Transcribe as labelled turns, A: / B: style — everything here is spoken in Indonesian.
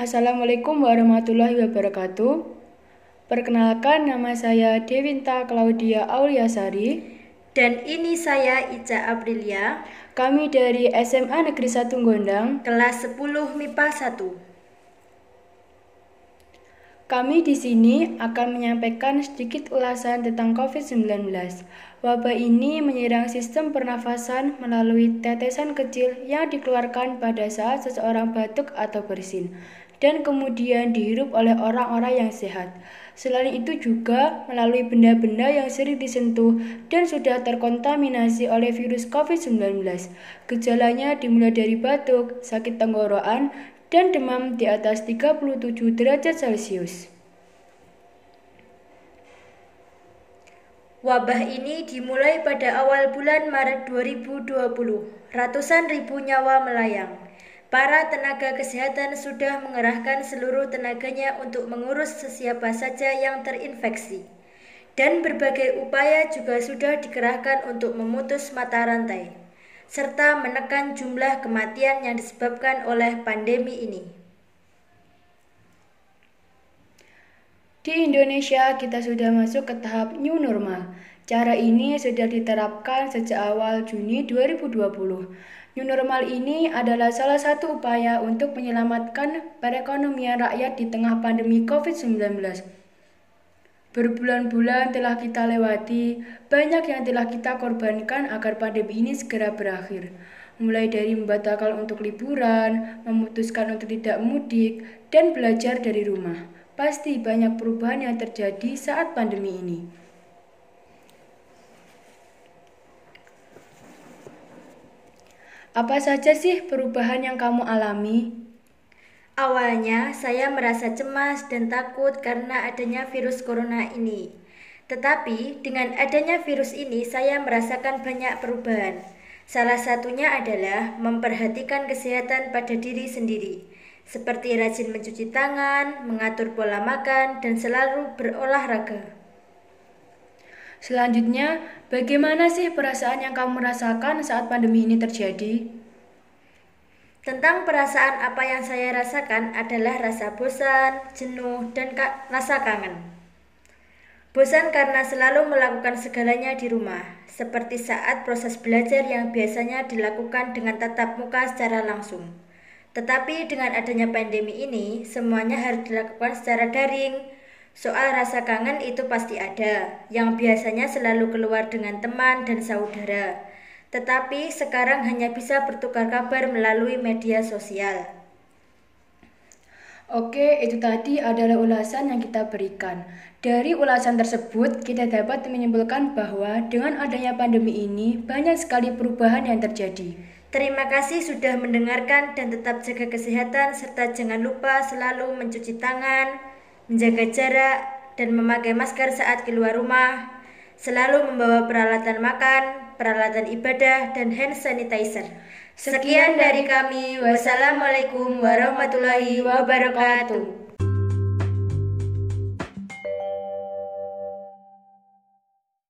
A: Assalamualaikum warahmatullahi wabarakatuh. Perkenalkan nama saya Dewinta Claudia Auliasari.
B: Dan ini saya Ica Aprilia,
A: Kami dari SMA Negeri 1 Gondang.
B: kelas 10 MIPA 1.
A: Kami di sini akan menyampaikan sedikit ulasan tentang COVID-19. Wabah ini menyerang sistem pernafasan melalui tetesan kecil yang dikeluarkan pada saat seseorang batuk atau bersin dan kemudian dihirup oleh orang-orang yang sehat. Selain itu juga melalui benda-benda yang sering disentuh dan sudah terkontaminasi oleh virus COVID-19. Gejalanya dimulai dari batuk, sakit tenggorokan, dan demam di atas 37 derajat Celcius.
B: Wabah ini dimulai pada awal bulan Maret 2020. Ratusan ribu nyawa melayang. Para tenaga kesehatan sudah mengerahkan seluruh tenaganya untuk mengurus sesiapa saja yang terinfeksi. Dan berbagai upaya juga sudah dikerahkan untuk memutus mata rantai, serta menekan jumlah kematian yang disebabkan oleh pandemi ini.
A: Di Indonesia, kita sudah masuk ke tahap new normal. Cara ini sudah diterapkan sejak awal Juni 2020. New normal ini adalah salah satu upaya untuk menyelamatkan perekonomian rakyat di tengah pandemi COVID-19. Berbulan-bulan telah kita lewati, banyak yang telah kita korbankan agar pandemi ini segera berakhir. Mulai dari membatalkan untuk liburan, memutuskan untuk tidak mudik, dan belajar dari rumah. Pasti banyak perubahan yang terjadi saat pandemi ini. Apa saja sih perubahan yang kamu alami?
B: Awalnya saya merasa cemas dan takut karena adanya virus corona ini. Tetapi dengan adanya virus ini saya merasakan banyak perubahan. Salah satunya adalah memperhatikan kesehatan pada diri sendiri, seperti rajin mencuci tangan, mengatur pola makan, dan selalu berolahraga.
A: Selanjutnya, bagaimana sih perasaan yang kamu rasakan saat pandemi ini terjadi?
B: Tentang perasaan apa yang saya rasakan adalah rasa bosan, jenuh, dan ka rasa kangen. Bosan karena selalu melakukan segalanya di rumah, seperti saat proses belajar yang biasanya dilakukan dengan tatap muka secara langsung. Tetapi dengan adanya pandemi ini, semuanya harus dilakukan secara daring. Soal rasa kangen itu pasti ada, yang biasanya selalu keluar dengan teman dan saudara. Tetapi sekarang hanya bisa bertukar kabar melalui media sosial.
A: Oke, itu tadi adalah ulasan yang kita berikan. Dari ulasan tersebut, kita dapat menyimpulkan bahwa dengan adanya pandemi ini, banyak sekali perubahan yang terjadi.
B: Terima kasih sudah mendengarkan dan tetap jaga kesehatan serta jangan lupa selalu mencuci tangan, menjaga jarak, dan memakai masker saat keluar rumah. Selalu membawa peralatan makan, peralatan ibadah, dan hand sanitizer. Sekian dari kami. Wassalamualaikum warahmatullahi wabarakatuh.